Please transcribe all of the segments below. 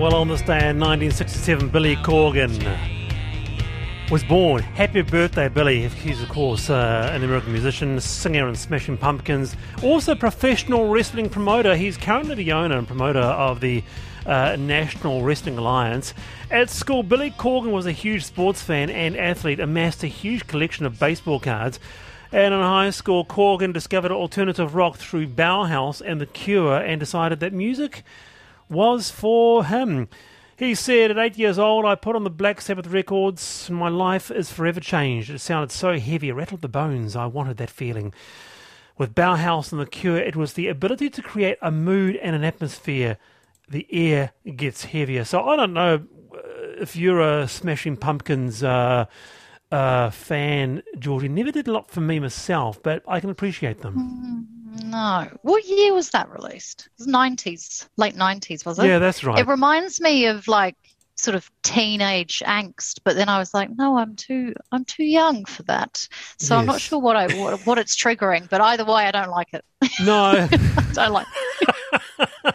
Well, on this day in 1967, Billy Corgan was born. Happy birthday, Billy. He's, of course, uh, an American musician, singer in Smashing Pumpkins, also professional wrestling promoter. He's currently the owner and promoter of the uh, National Wrestling Alliance. At school, Billy Corgan was a huge sports fan and athlete, amassed a huge collection of baseball cards. And in high school, Corgan discovered alternative rock through Bauhaus and The Cure and decided that music was for him. He said, At eight years old, I put on the Black Sabbath records, and my life is forever changed. It sounded so heavy, it rattled the bones. I wanted that feeling. With Bauhaus and The Cure, it was the ability to create a mood and an atmosphere. The air gets heavier. So I don't know uh, if you're a Smashing Pumpkins uh, uh, fan, Georgie. Never did a lot for me myself, but I can appreciate them. Mm-hmm. No. What year was that released? It was 90s, late 90s, was it? Yeah, that's right. It reminds me of like sort of teenage angst, but then I was like, no, I'm too I'm too young for that. So yes. I'm not sure what I what, what it's triggering, but either way I don't like it. No. I don't like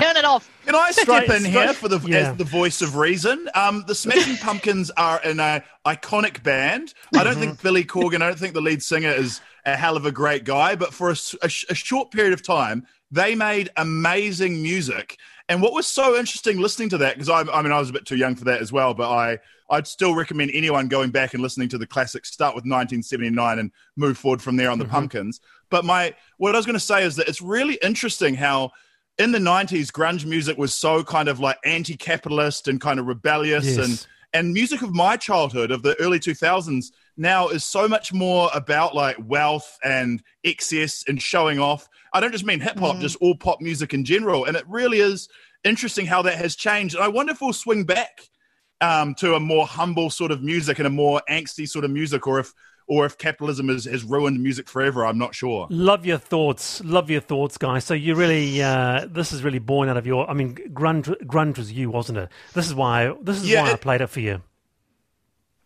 turn it off. Can I step straight, in straight, here for the yeah. as the voice of reason? Um, the Smashing Pumpkins are an uh, iconic band. I don't think Billy Corgan. I don't think the lead singer is a hell of a great guy, but for a, a, a short period of time, they made amazing music. And what was so interesting listening to that, because I, I mean, I was a bit too young for that as well, but I, I'd still recommend anyone going back and listening to the classics. Start with 1979 and move forward from there on the mm-hmm. Pumpkins. But my, what I was going to say is that it's really interesting how in the 90s, grunge music was so kind of like anti-capitalist and kind of rebellious, yes. and and music of my childhood of the early 2000s now is so much more about like wealth and excess and showing off. I don't just mean hip hop, mm. just all pop music in general. And it really is interesting how that has changed. And I wonder if we'll swing back um, to a more humble sort of music and a more angsty sort of music, or if or if capitalism has, has ruined music forever. I'm not sure. Love your thoughts. Love your thoughts, guys. So you really, uh, this is really born out of your. I mean, grunge, grunge was you, wasn't it? This is why. This is yeah, why it, I played it for you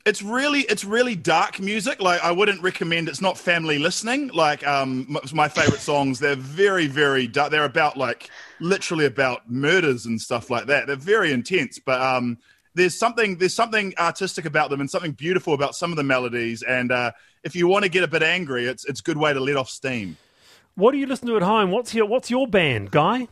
it's really it's really dark music like i wouldn't recommend it's not family listening like um my favorite songs they're very very dark they're about like literally about murders and stuff like that they're very intense but um there's something there's something artistic about them and something beautiful about some of the melodies and uh if you want to get a bit angry it's it's a good way to let off steam what do you listen to at home what's your what's your band guy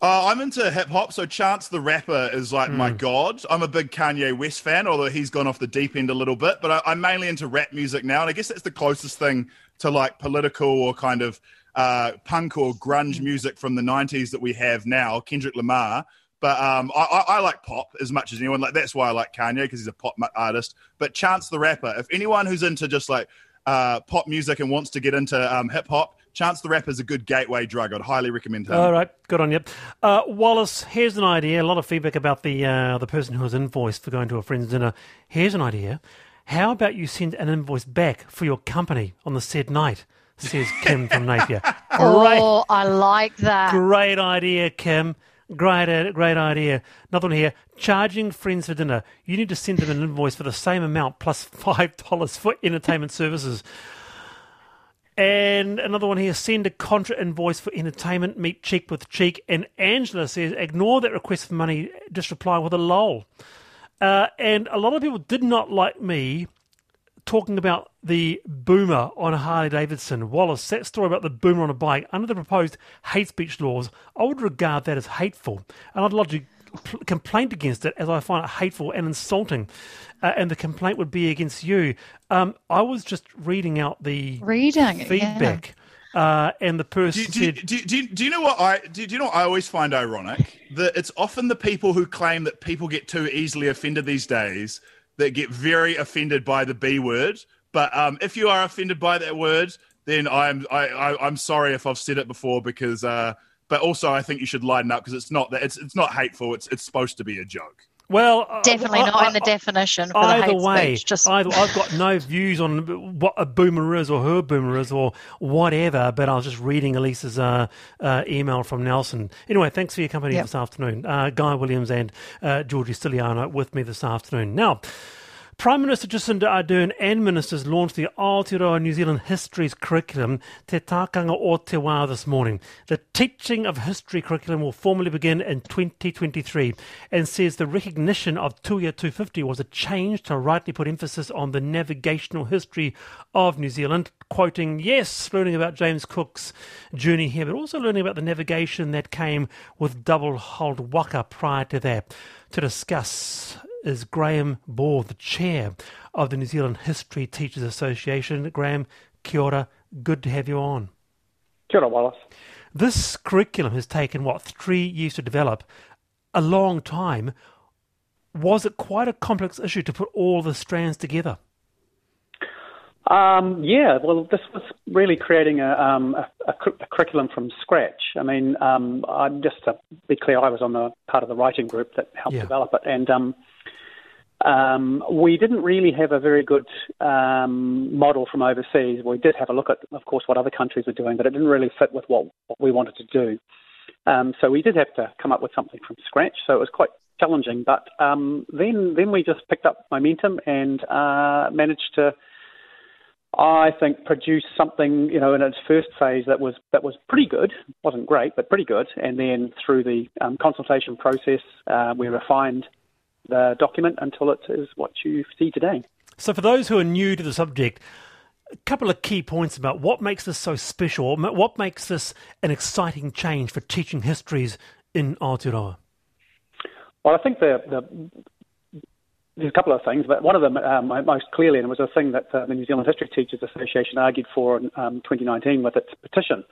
uh, I'm into hip hop, so Chance the Rapper is like mm. my hmm. god. I'm a big Kanye West fan, although he's gone off the deep end a little bit. But I, am mainly into rap music now, and I guess that's the closest thing to like political or kind of uh, punk or grunge music from the '90s that we have now. Kendrick Lamar. But um, I, I, I, like pop as much as anyone. Like that's why I like Kanye because he's a pop artist. But Chance the Rapper, if anyone who's into just like uh, pop music and wants to get into um, hip hop, Chance the Rapper is a good gateway drug. I'd highly recommend him. All right, good on you. Uh, Wallace, here's an idea. A lot of feedback about the uh, the person who was invoiced for going to a friend's dinner. Here's an idea. How about you send an invoice back for your company on the said night? Says Kim from Napier. oh, I like that. Great idea, Kim. Great, uh, great idea. Another one here. Charging friends for dinner. You need to send them an invoice for the same amount plus five dollars for entertainment services. And another one here send a contra invoice for entertainment, meet cheek with cheek. And Angela says, ignore that request for money, just reply with a lol. Uh, and a lot of people did not like me talking about the boomer on a Harley Davidson. Wallace, that story about the boomer on a bike, under the proposed hate speech laws, I would regard that as hateful. And I'd lodge a complaint against it as I find it hateful and insulting uh, and the complaint would be against you. Um, I was just reading out the reading feedback. Yeah. Uh, and the person do, said, do, do, do, you know what I do, do you know what I always find ironic that it's often the people who claim that people get too easily offended these days that get very offended by the B word. But um, if you are offended by that word, then I'm I, I, am sorry if I've said it before because. Uh, but also, I think you should lighten up because it's not that it's it's not hateful. It's it's supposed to be a joke. Well, uh, definitely not in the definition. For either the hate way, speech, just... either, I've got no views on what a boomer is or her boomer is or whatever. But I was just reading Elisa's uh, uh, email from Nelson. Anyway, thanks for your company yep. this afternoon, uh, Guy Williams and uh, Georgie Stylianou with me this afternoon. Now. Prime Minister Jacinda Ardern and ministers launched the Aotearoa New Zealand History's curriculum, Te Tākanga o Te Wā, this morning. The teaching of history curriculum will formally begin in 2023 and says the recognition of Tuia 250 was a change to rightly put emphasis on the navigational history of New Zealand, quoting, yes, learning about James Cook's journey here, but also learning about the navigation that came with double hulled waka prior to that. To discuss is Graeme Ball, the chair of the New Zealand History Teachers Association. Graeme, kia ora. Good to have you on. Kia ora, Wallace. This curriculum has taken, what, three years to develop? A long time. Was it quite a complex issue to put all the strands together? Um, yeah, well, this was really creating a, um, a, a, a curriculum from scratch. I mean, um, I'm just to be clear, I was on the part of the writing group that helped yeah. develop it, and um, we didn't really have a very good um, model from overseas. We did have a look at, of course, what other countries were doing, but it didn't really fit with what, what we wanted to do. Um, so we did have to come up with something from scratch. So it was quite challenging, but um, then then we just picked up momentum and uh, managed to, I think, produce something you know in its first phase that was that was pretty good. wasn't great, but pretty good. And then through the um, consultation process, uh, we refined the document until it is what you see today. So, for those who are new to the subject, a couple of key points about what makes this so special, what makes this an exciting change for teaching histories in Aotearoa? Well, I think the, the there's a couple of things, but one of them um, most clearly, and it was a thing that uh, the New Zealand History Teachers Association argued for in um, 2019 with its petition,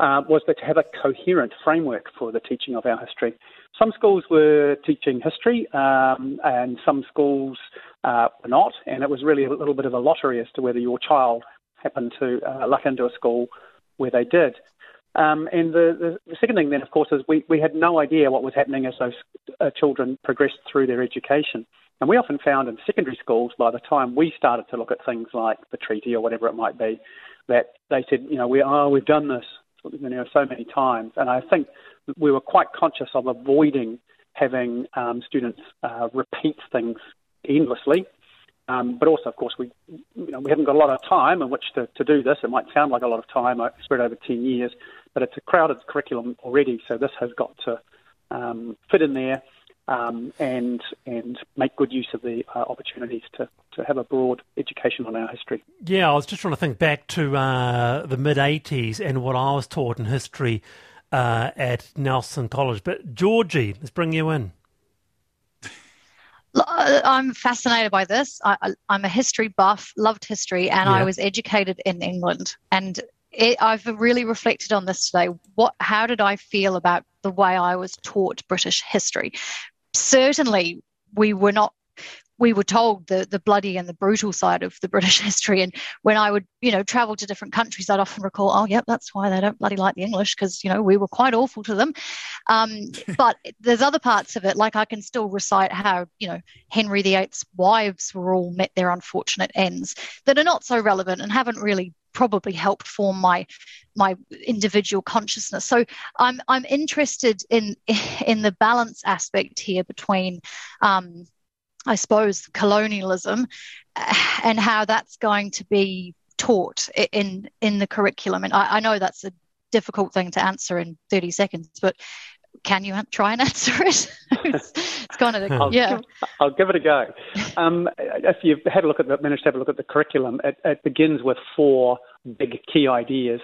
uh, was that to have a coherent framework for the teaching of our history. Some schools were teaching history, um, and some schools uh, were not, and it was really a little bit of a lottery as to whether your child happened to uh, luck into a school where they did. Um, and the, the, second thing, then, of course, is we, we had no idea what was happening as those uh, children progressed through their education. And we often found in secondary schools, by the time we started to look at things like the treaty or whatever it might be, that they said, you know, we oh, we've done this you know, so many times. And I think we were quite conscious of avoiding having um, students uh, repeat things endlessly. Um, but also, of course, we you know, we haven't got a lot of time in which to, to do this. It might sound like a lot of time uh, spread over 10 years, but it's a crowded curriculum already, so this has got to um, fit in there um, and and make good use of the uh, opportunities to, to have a broad education on our history. Yeah, I was just trying to think back to uh, the mid 80s and what I was taught in history uh, at Nelson College. But Georgie, let's bring you in. I'm fascinated by this. I, am a history buff, loved history, and yeah. I was educated in England. And it, I've really reflected on this today. What, how did I feel about the way I was taught British history? certainly we were not we were told the the bloody and the brutal side of the British history. And when I would, you know, travel to different countries, I'd often recall, oh, yep, that's why they don't bloody like the English because you know we were quite awful to them. Um, but there's other parts of it, like I can still recite how you know Henry VIII's wives were all met their unfortunate ends that are not so relevant and haven't really probably helped form my my individual consciousness. So I'm I'm interested in in the balance aspect here between. Um, I suppose colonialism and how that's going to be taught in in the curriculum. And I, I know that's a difficult thing to answer in 30 seconds, but can you try and answer it? it's, it's kind of I'll yeah. Give, I'll give it a go. Um, if you've had a look at the, managed to have a look at the curriculum, it, it begins with four big key ideas.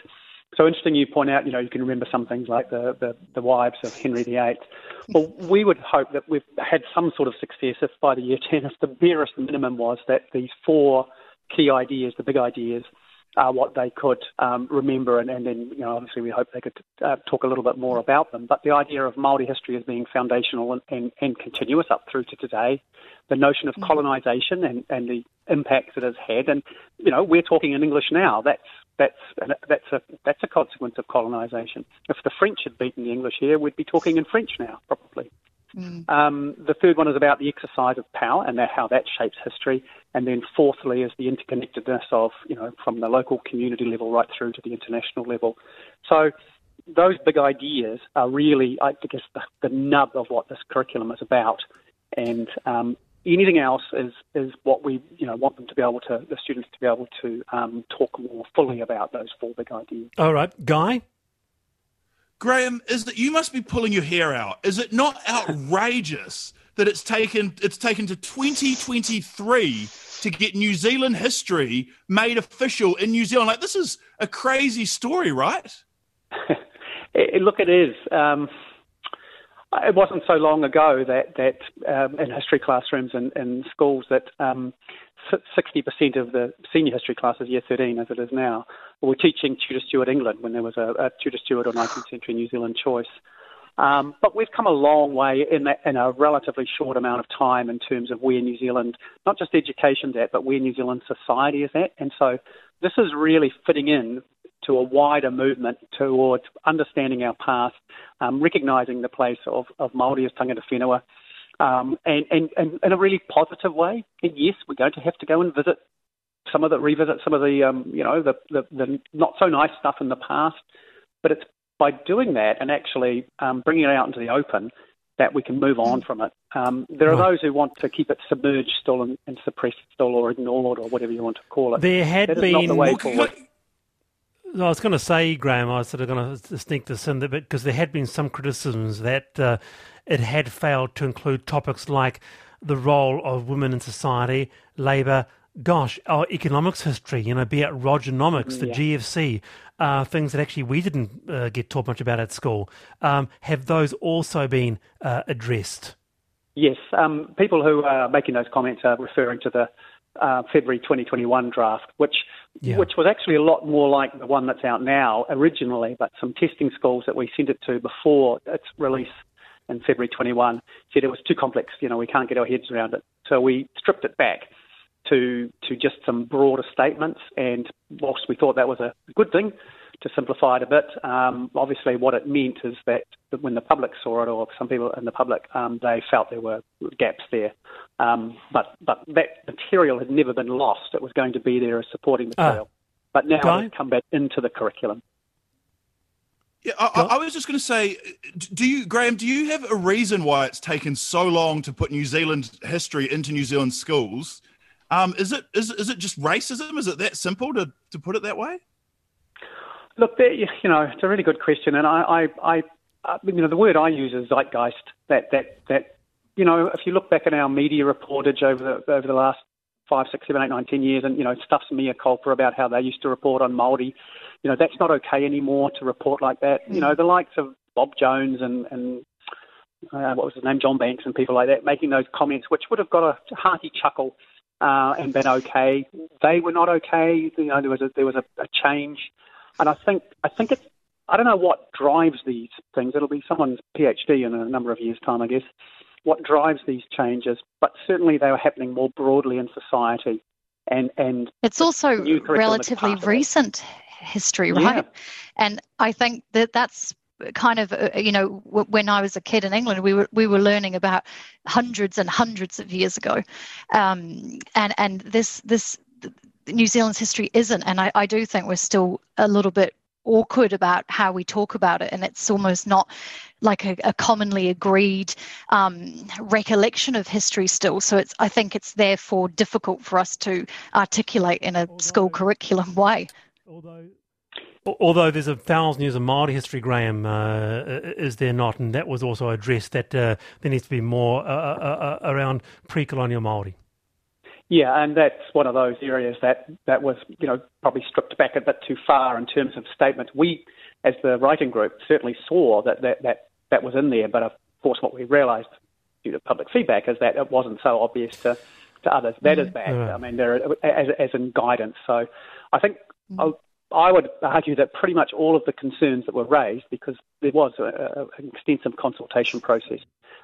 So interesting you point out, you know, you can remember some things like the, the, the wives of Henry VIII. Well, we would hope that we've had some sort of success if by the year 10, if the barest minimum was that these four key ideas, the big ideas, are what they could um, remember, and, and, then you know obviously we hope they could uh, talk a little bit more about them. But the idea of Maori history as being foundational and, and, and continuous up through to today, the notion of mm-hmm. colonisation and, and the impacts it has had, and you know we're talking in English now. That's that's that's a that's a consequence of colonisation. If the French had beaten the English here, we'd be talking in French now, probably. Mm. Um, the third one is about the exercise of power and that, how that shapes history. And then fourthly is the interconnectedness of, you know, from the local community level right through to the international level. So those big ideas are really, I guess, the, the nub of what this curriculum is about. And um, anything else is is what we you know want them to be able to the students to be able to um, talk more fully about those four big ideas. All right, Guy. Graeme, is that you must be pulling your hair out? Is it not outrageous that it's taken it's taken to 2023 to get New Zealand history made official in New Zealand? Like this is a crazy story, right? it, look, it is. Um, it wasn't so long ago that that um, in history classrooms and in schools that um, 60% of the senior history classes, year 13 as it is now, were teaching Tudor Stuart England when there was a, a Tudor Stuart or 19th century New Zealand choice. Um, but we've come a long way in, that, in a relatively short amount of time in terms of where New Zealand, not just education's at, but where New Zealand society is at. And so this is really fitting in to a wider movement towards understanding our past, um, recognising the place of, of Māori as tangata whenua, um, and, and, and in a really positive way. And yes, we're going to have to go and visit some of the revisit some of the um, you know the, the, the not so nice stuff in the past, but it's by doing that and actually um, bringing it out into the open that we can move on from it. Um, there are right. those who want to keep it submerged still and, and suppressed still or ignored or whatever you want to call it. There had that been. I was going to say, Graeme, I was sort of going to sneak this in there, because there had been some criticisms that uh, it had failed to include topics like the role of women in society, labour, gosh, our economics history, you know, be it Rogernomics, the yeah. GFC, uh, things that actually we didn't uh, get taught much about at school. Um, have those also been uh, addressed? Yes. Um, people who are making those comments are referring to the uh, February 2021 draft, which yeah. which was actually a lot more like the one that's out now originally, but some testing schools that we sent it to before its release in February 21 said it was too complex. You know, we can't get our heads around it, so we stripped it back to to just some broader statements. And whilst we thought that was a good thing to simplify it a bit, um, obviously what it meant is that when the public saw it, or some people in the public, um, they felt there were gaps there. Um, but but that material had never been lost. It was going to be there as supporting ah. material. Uh, but now it's come back into the curriculum. Yeah, I, I, was just going to say, do you, Graeme? Do you have a reason why it's taken so long to put New Zealand history into New Zealand schools? Um, is it is, is it just racism? Is it that simple to, to put it that way? Look, there. you know, it's a really good question, and I, I, I, uh, you know, the word I use is zeitgeist. That that that, you know, if you look back at our media reportage over the over the last five, six, seven, eight, nine, ten years, and you know, stuff's mea culpa about how they used to report on Maori. You know, that's not okay anymore to report like that. You know, the likes of Bob Jones and and uh, what was his name, John Banks, and people like that, making those comments, which would have got a hearty chuckle uh, and been okay. They were not okay. You know, there was a, there was a, a change, and I think I think it's I don't know what drives these things. It'll be someone's PhD in a number of years' time, I guess. What drives these changes? But certainly they were happening more broadly in society, and and it's also relatively recent history, right? Yeah. And I think that that's kind of uh, you know when I was a kid in England we were we were learning about hundreds and hundreds of years ago um, and and this this New Zealand's history isn't and I, I do think we're still a little bit awkward about how we talk about it and it's almost not like a, a commonly agreed um, recollection of history still so it's I think it's therefore difficult for us to articulate in a although, school curriculum way although Although there's a thousand years of Māori history, Graeme, uh, is there not? And that was also addressed that uh, there needs to be more uh, uh, uh around pre-colonial Māori. Yeah, and that's one of those areas that, that was, you know, probably stripped back a bit too far in terms of statements. We, as the writing group, certainly saw that that, that, that was in there, but of course what we realised due to public feedback is that it wasn't so obvious to, to others. That mm-hmm. is bad. Right. I mean, there as, as in guidance. So I think mm-hmm. I would argue that pretty much all of the concerns that were raised, because there was a, a, an extensive consultation process,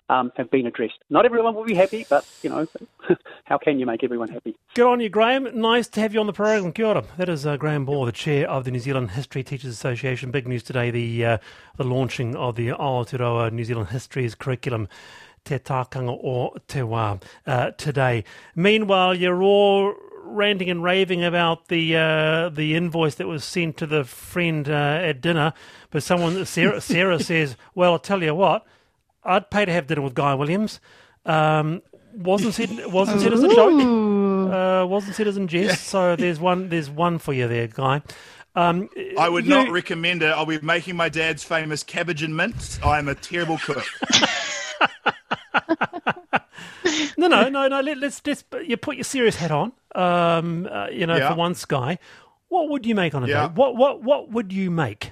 um, have been addressed. Not everyone will be happy, but you know, how can you make everyone happy? Good on you, Graeme. Nice to have you on the program. Kia ora. That is uh, Graeme Ball, the chair of the New Zealand History Teachers Association. Big news today: the uh, the launching of the Aotearoa New Zealand Histories curriculum. Te tākanga o te wā uh, today. Meanwhile, you're all ranting and raving about the uh, the invoice that was sent to the friend uh, at dinner, but someone Sarah, Sarah says, "Well, I'll tell you what, I'd pay to have dinner with Guy Williams." Um, wasn't said wasn't said as a joke. Uh, wasn't said as in jest. Yeah. So there's one there's one for you there, guy. Um, I would you, not recommend it. I'll be making my dad's famous cabbage and mince. I'm a terrible cook. no, no, no, no. Let, us just you put your serious hat on. Um, uh, you know, yeah. for one sky, what would you make on a yeah. day? What what what would you make?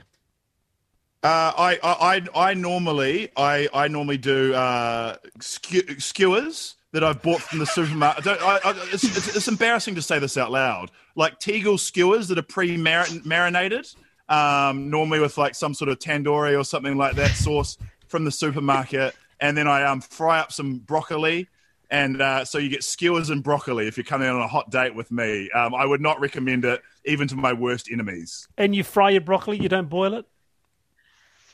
Uh, I, I I normally I I normally do uh, skewers that I've bought from the supermarket. I, I, it's, it's, it's, embarrassing to say this out loud. Like Tegel skewers that are pre-marinated, um, normally with like some sort of tandoori or something like that sauce from the supermarket, and then I um, fry up some broccoli. And uh, so you get skewers and broccoli if you're coming on a hot date with me. Um, I would not recommend it even to my worst enemies. And you fry your broccoli, you don't boil it?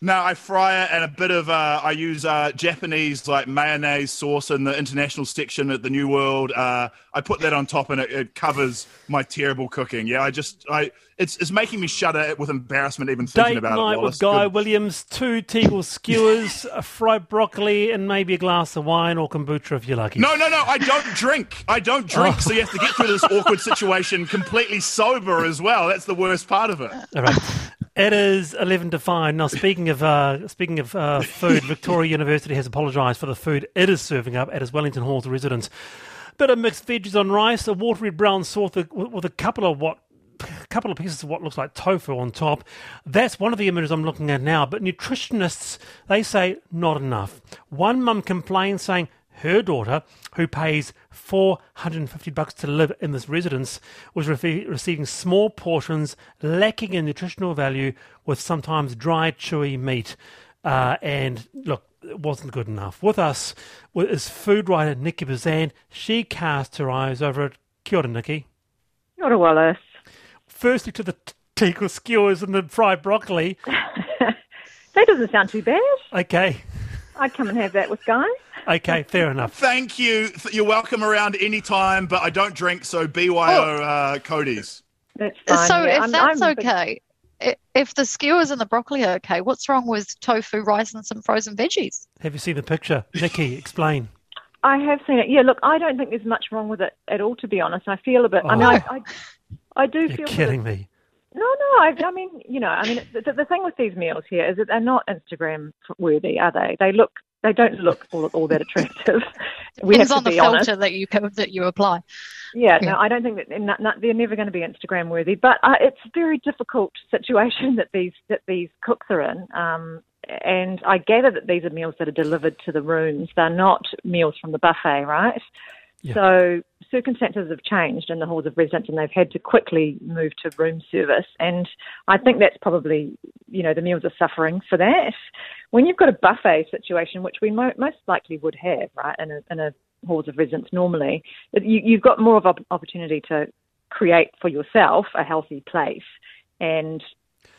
No, I fry it and a bit of uh, I use uh, Japanese like mayonnaise sauce in the international section at the New World. Uh, I put that on top and it, it, covers my terrible cooking. Yeah, I just I it's it's making me shudder with embarrassment even thinking Date about night it. Night with Guy Good. Williams, two Tegel skewers, a fried broccoli, and maybe a glass of wine or kombucha if you're lucky. No, no, no. I don't drink. I don't drink. Oh. So you have to get through this awkward situation completely sober as well. That's the worst part of it. All right. It is eleven to five. Now, speaking of uh, speaking of uh, food, Victoria University has apologised for the food it is serving up at its Wellington Hall to residents. Bit of mixed veggies on rice, a watery brown sauce with, with a couple of what a couple of pieces of what looks like tofu on top. That's one of the images I'm looking at now. But nutritionists, they say not enough. One mum complains saying her daughter, who pays 450 bucks to live in this residence, was re- receiving small portions lacking in nutritional value with sometimes dry, chewy meat. Uh, and look, it wasn't good enough. With us is food writer Niki Bezzant. She cast her eyes over it. Kia ora, Niki. Kia ora, Wallace. Firstly, to the Tegel skewers and the fried broccoli. that doesn't sound too bad. Okay. I'd come and have that with Guy. Okay, fair enough. Thank you. You're welcome around any time, but I don't drink, so BYO oh. uh, Cody's. That's fine. So yeah. if I'm, that's I'm, okay, if the skewers and the broccoli are okay, what's wrong with tofu, rice, and some frozen veggies? Have you seen the picture? Niki, explain. I have seen it. Yeah, look, I don't think there's much wrong with it at all, to be honest. I feel a bit. Oh. I mean, I, I, I do You're feel. kidding me. No, no. I, I, mean, you know, I mean, the, the, thing with these meals here is that they're not Instagram worthy, are they? They look they don't look all, all that attractive. we Depends on the filter honest. that you that you apply. Yeah, yeah, no, I don't think that not, not, they're never going to be Instagram worthy. But uh, it's a very difficult situation that these that these cooks are in. Um, and I gather that these are meals that are delivered to the rooms. They're not meals from the buffet, right? Yeah. So circumstances have changed in the halls of residence, and they've had to quickly move to room service. And I think that's probably, you know, the meals are suffering for that. When you've got a buffet situation, which we mo- most likely would have, right, in a, in a halls of residence normally, you, you've got more of an opportunity to create for yourself a healthy place. And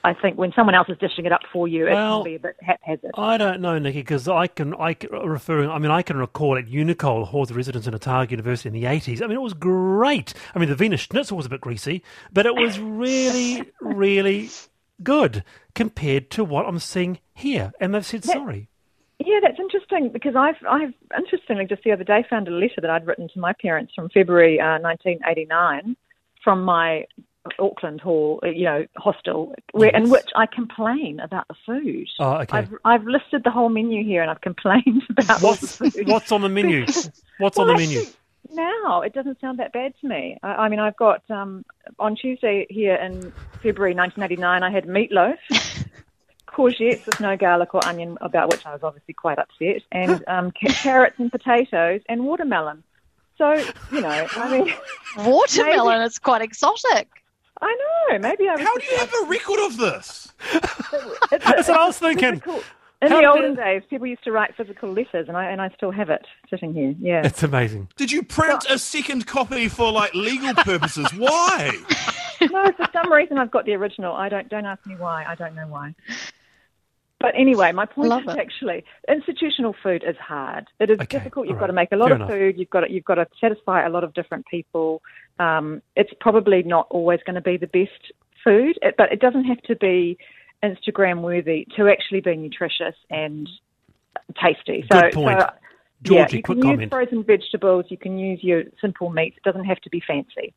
I think when someone else is dishing it up for you, it well, can be a bit haphazard. I don't know, Niki, because I can, I can, referring, I mean, I can recall at Unicol, Halls Residence in Otago University in the 80s. I mean, it was great. I mean, the Venus Schnitzel was a bit greasy, but it was really, really good compared to what I'm seeing here. And they've said sorry. Yeah, that's interesting because I've, I've interestingly just the other day found a letter that I'd written to my parents from February uh, 1989 from my Auckland Hall, uh, you know, hostel, where, yes. in which I complain about the food. Oh, okay. I've, I've listed the whole menu here, and I've complained about what's, the food. What's on the menu? What's well, on the menu? now it doesn't sound that bad to me. I, I mean, I've got um, on Tuesday here in February 1989, I had meatloaf. courgettes with no garlic or onion, about which I was obviously quite upset, and um, carrots and potatoes and watermelon. So, you know, I mean. Watermelon is quite exotic. I know. Maybe I. How do you have a record of this? That's what I was thinking. In How the olden days, people used to write physical letters, and I and I still have it sitting here. Yeah, it's amazing. Did you print a second copy for like legal purposes? why? No, for some reason I've got the original. I don't. Don't ask me why. I don't know why. But anyway, my point is it. actually institutional food is hard. It is okay. difficult. You've got to make a lot Fair of enough. food. You've got to, you've got to satisfy a lot of different people. Um, it's probably not always going to be the best food, but it doesn't have to be Instagram worthy to actually be nutritious and tasty. So, Good point. So, Georgie, yeah, you quick can comment. use frozen vegetables. You can use your simple meats. It doesn't have to be fancy.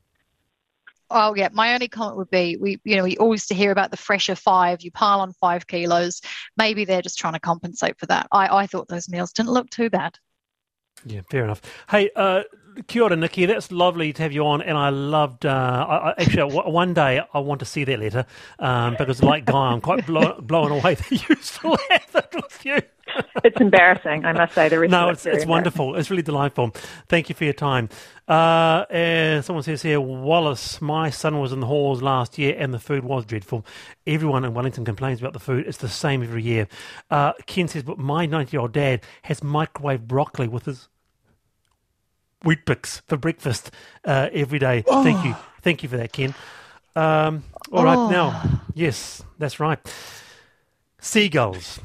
Oh yeah, my only comment would be we you know we always to hear about the fresher five. You pile on five kilos. Maybe they're just trying to compensate for that. I, I thought those meals didn't look too bad. Yeah, fair enough. Hey, uh, kia ora, Niki. That's lovely to have you on, and I loved. Uh, I, I, actually, one day I want to see that letter um, because, like Guy, I'm quite blow, blown away that you still have it with you. it's embarrassing, I must say. The no, it's it's wonderful. It's really delightful. Thank you for your time. Uh, uh, someone says here, Wallace, my son was in the halls last year and the food was dreadful. Everyone in Wellington complains about the food. It's the same every year. Uh, Ken says, but my 90 year old dad has microwaved broccoli with his Weet-Bix for breakfast uh, every day. Oh. Thank you. Thank you for that, Ken. Um, all oh. right, now, yes, that's right. Seagulls.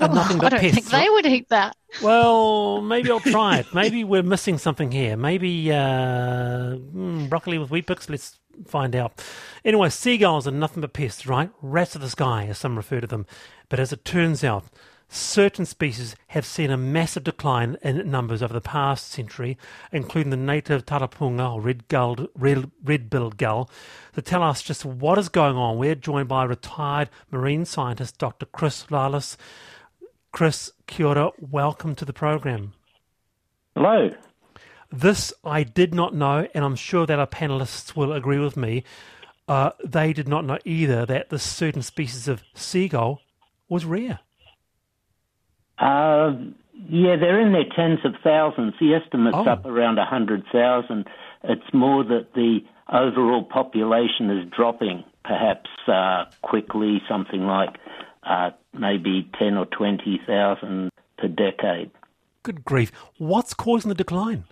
Oh, nothing but I don't pests. think they would eat that. Well, maybe I'll try it. Maybe we're missing something here. Maybe uh, mm, broccoli with Weet-Bix. Let's find out. Anyway, seagulls are nothing but pests, right? Rats of the sky, as some refer to them. But as it turns out, certain species have seen a massive decline in numbers over the past century, including the native tarapunga or red-gulled, red, red-billed gull. To tell us just what is going on, we're joined by retired marine scientist Dr. Chris Lalas. Chris, kia ora, welcome to the program. Hello. This I did not know, and I'm sure that our panelists will agree with me. Uh, they did not know either that this certain species of seagull was rare. Uh, yeah, they're in their tens of thousands. The estimate's oh. up around 100,000. It's more that the overall population is dropping, perhaps uh, quickly, something like uh, maybe 10 or 20,000 per decade. Good grief. What's causing the decline?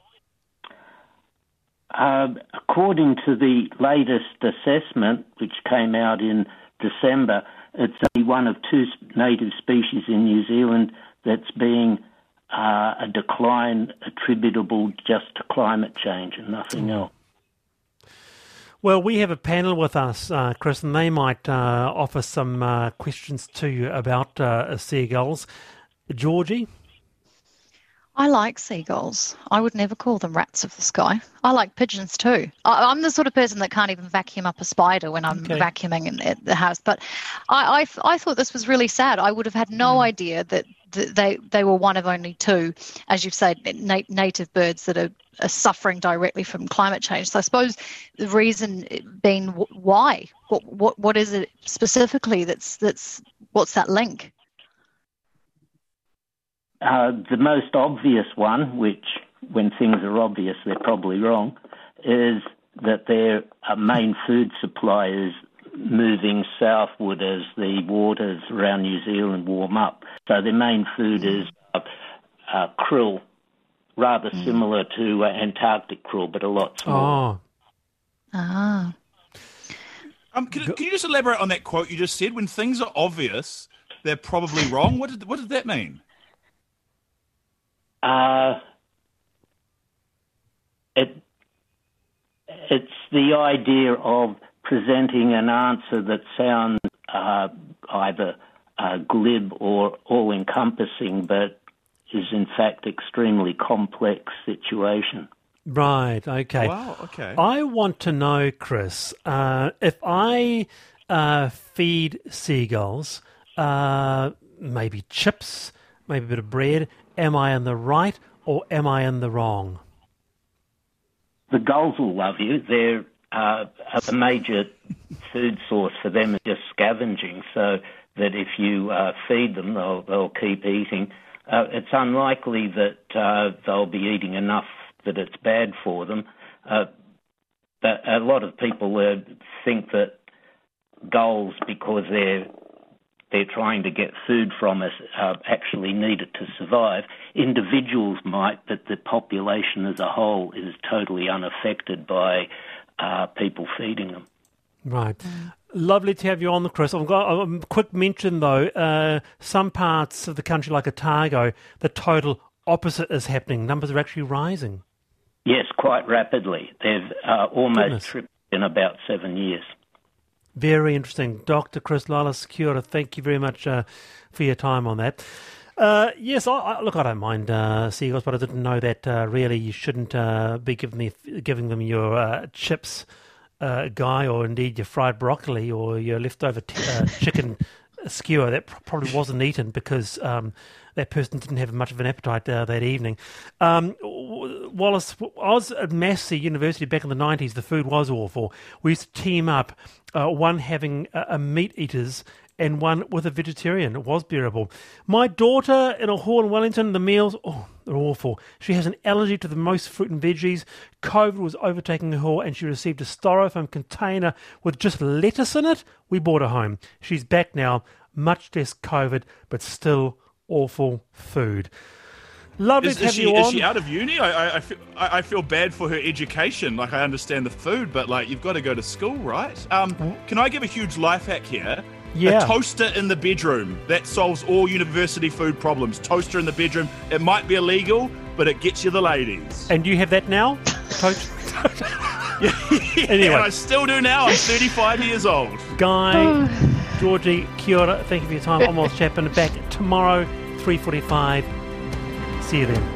Uh, according to the latest assessment, which came out in December, it's only one of two native species in New Zealand that's being uh, a decline attributable just to climate change and nothing else. Well, we have a panel with us, uh, Chris, and they might uh, offer some uh, questions to you about uh, seagulls. Georgie? I like seagulls. I would never call them rats of the sky. I like pigeons too. I, am the sort of person that can't even vacuum up a spider when I'm okay. vacuuming in the house. But I, I, I, thought this was really sad. I would have had no mm. idea that they they were one of only two, as you've said, na- native birds that are, are, suffering directly from climate change. So I suppose the reason being why, what what what is it specifically that's that's what's that link? Uh, the most obvious one, which when things are obvious, they're probably wrong, is that their uh, main food supply is moving southward as the waters around New Zealand warm up. So their main food is uh, uh, krill, rather mm. similar to uh, Antarctic krill, but a lot smaller. Oh. Ah. Um, can, can, you just elaborate on that quote you just said? When things are obvious, they're probably wrong. What did what did that mean? Uh, it it's the idea of presenting an answer that sounds uh, either uh, glib or all encompassing, but is in fact extremely complex situation. Right. Okay. Wow. Okay. I want to know, Chris, uh, if I uh, feed seagulls uh, maybe chips, maybe a bit of bread, am I in the right or am I in the wrong? The gulls will love you. They're uh, a major food source for them is just scavenging. So that if you uh, feed them, they'll they'll keep eating. Uh, it's unlikely that uh, they'll be eating enough that it's bad for them. Uh, but a lot of people uh, think that gulls, because they're they're trying to get food from us, uh, actually need it to survive. Individuals might, but the population as a whole is totally unaffected by uh, people feeding them. Right. Lovely to have you on the Chris. I've got a quick mention though. Uh, some parts of the country, like Otago, the total opposite is happening. Numbers are actually rising. Yes, quite rapidly. They've uh, almost Goodness. tripled in about seven years. Very interesting. Dr. Chris Lalas, kia ora. Thank you very much uh, for your time on that. Uh, yes, I, I, look, I don't mind uh, seagulls, but I didn't know that uh, really you shouldn't uh, be giving, the, giving them your uh, chips, uh, guy, or indeed your fried broccoli or your leftover t- chicken skewer. That probably wasn't eaten because um, that person didn't have much of an appetite that evening. Um, Wallace, I was at Massey University back in the 90s. The food was awful. We used to team up, one having a meat eaters and one with a vegetarian. It was bearable. My daughter in a hall in Wellington, the meals, oh, they're awful. She has an allergy to the most fruit and veggies. COVID was overtaking her, and she received a styrofoam container with just lettuce in it. We brought her home. She's back now, much less COVID, but still awful food. Lovely is, to have she, is she out of uni? I, I, I, feel, I, feel bad for her education. Like I understand the food, but like you've got to go to school, right? Um, can I give a huge life hack here? Yeah. A toaster in the bedroom. That solves all university food problems. Toaster in the bedroom. It might be illegal, but it gets you the ladies. And you have that now? Toast. yeah, anyway. I still do now. I'm 35 years old. Guy, oh. Georgie, kia ora. Thank you for your time. I'm Wallace Chapman. Back tomorrow, 3.45. See you then.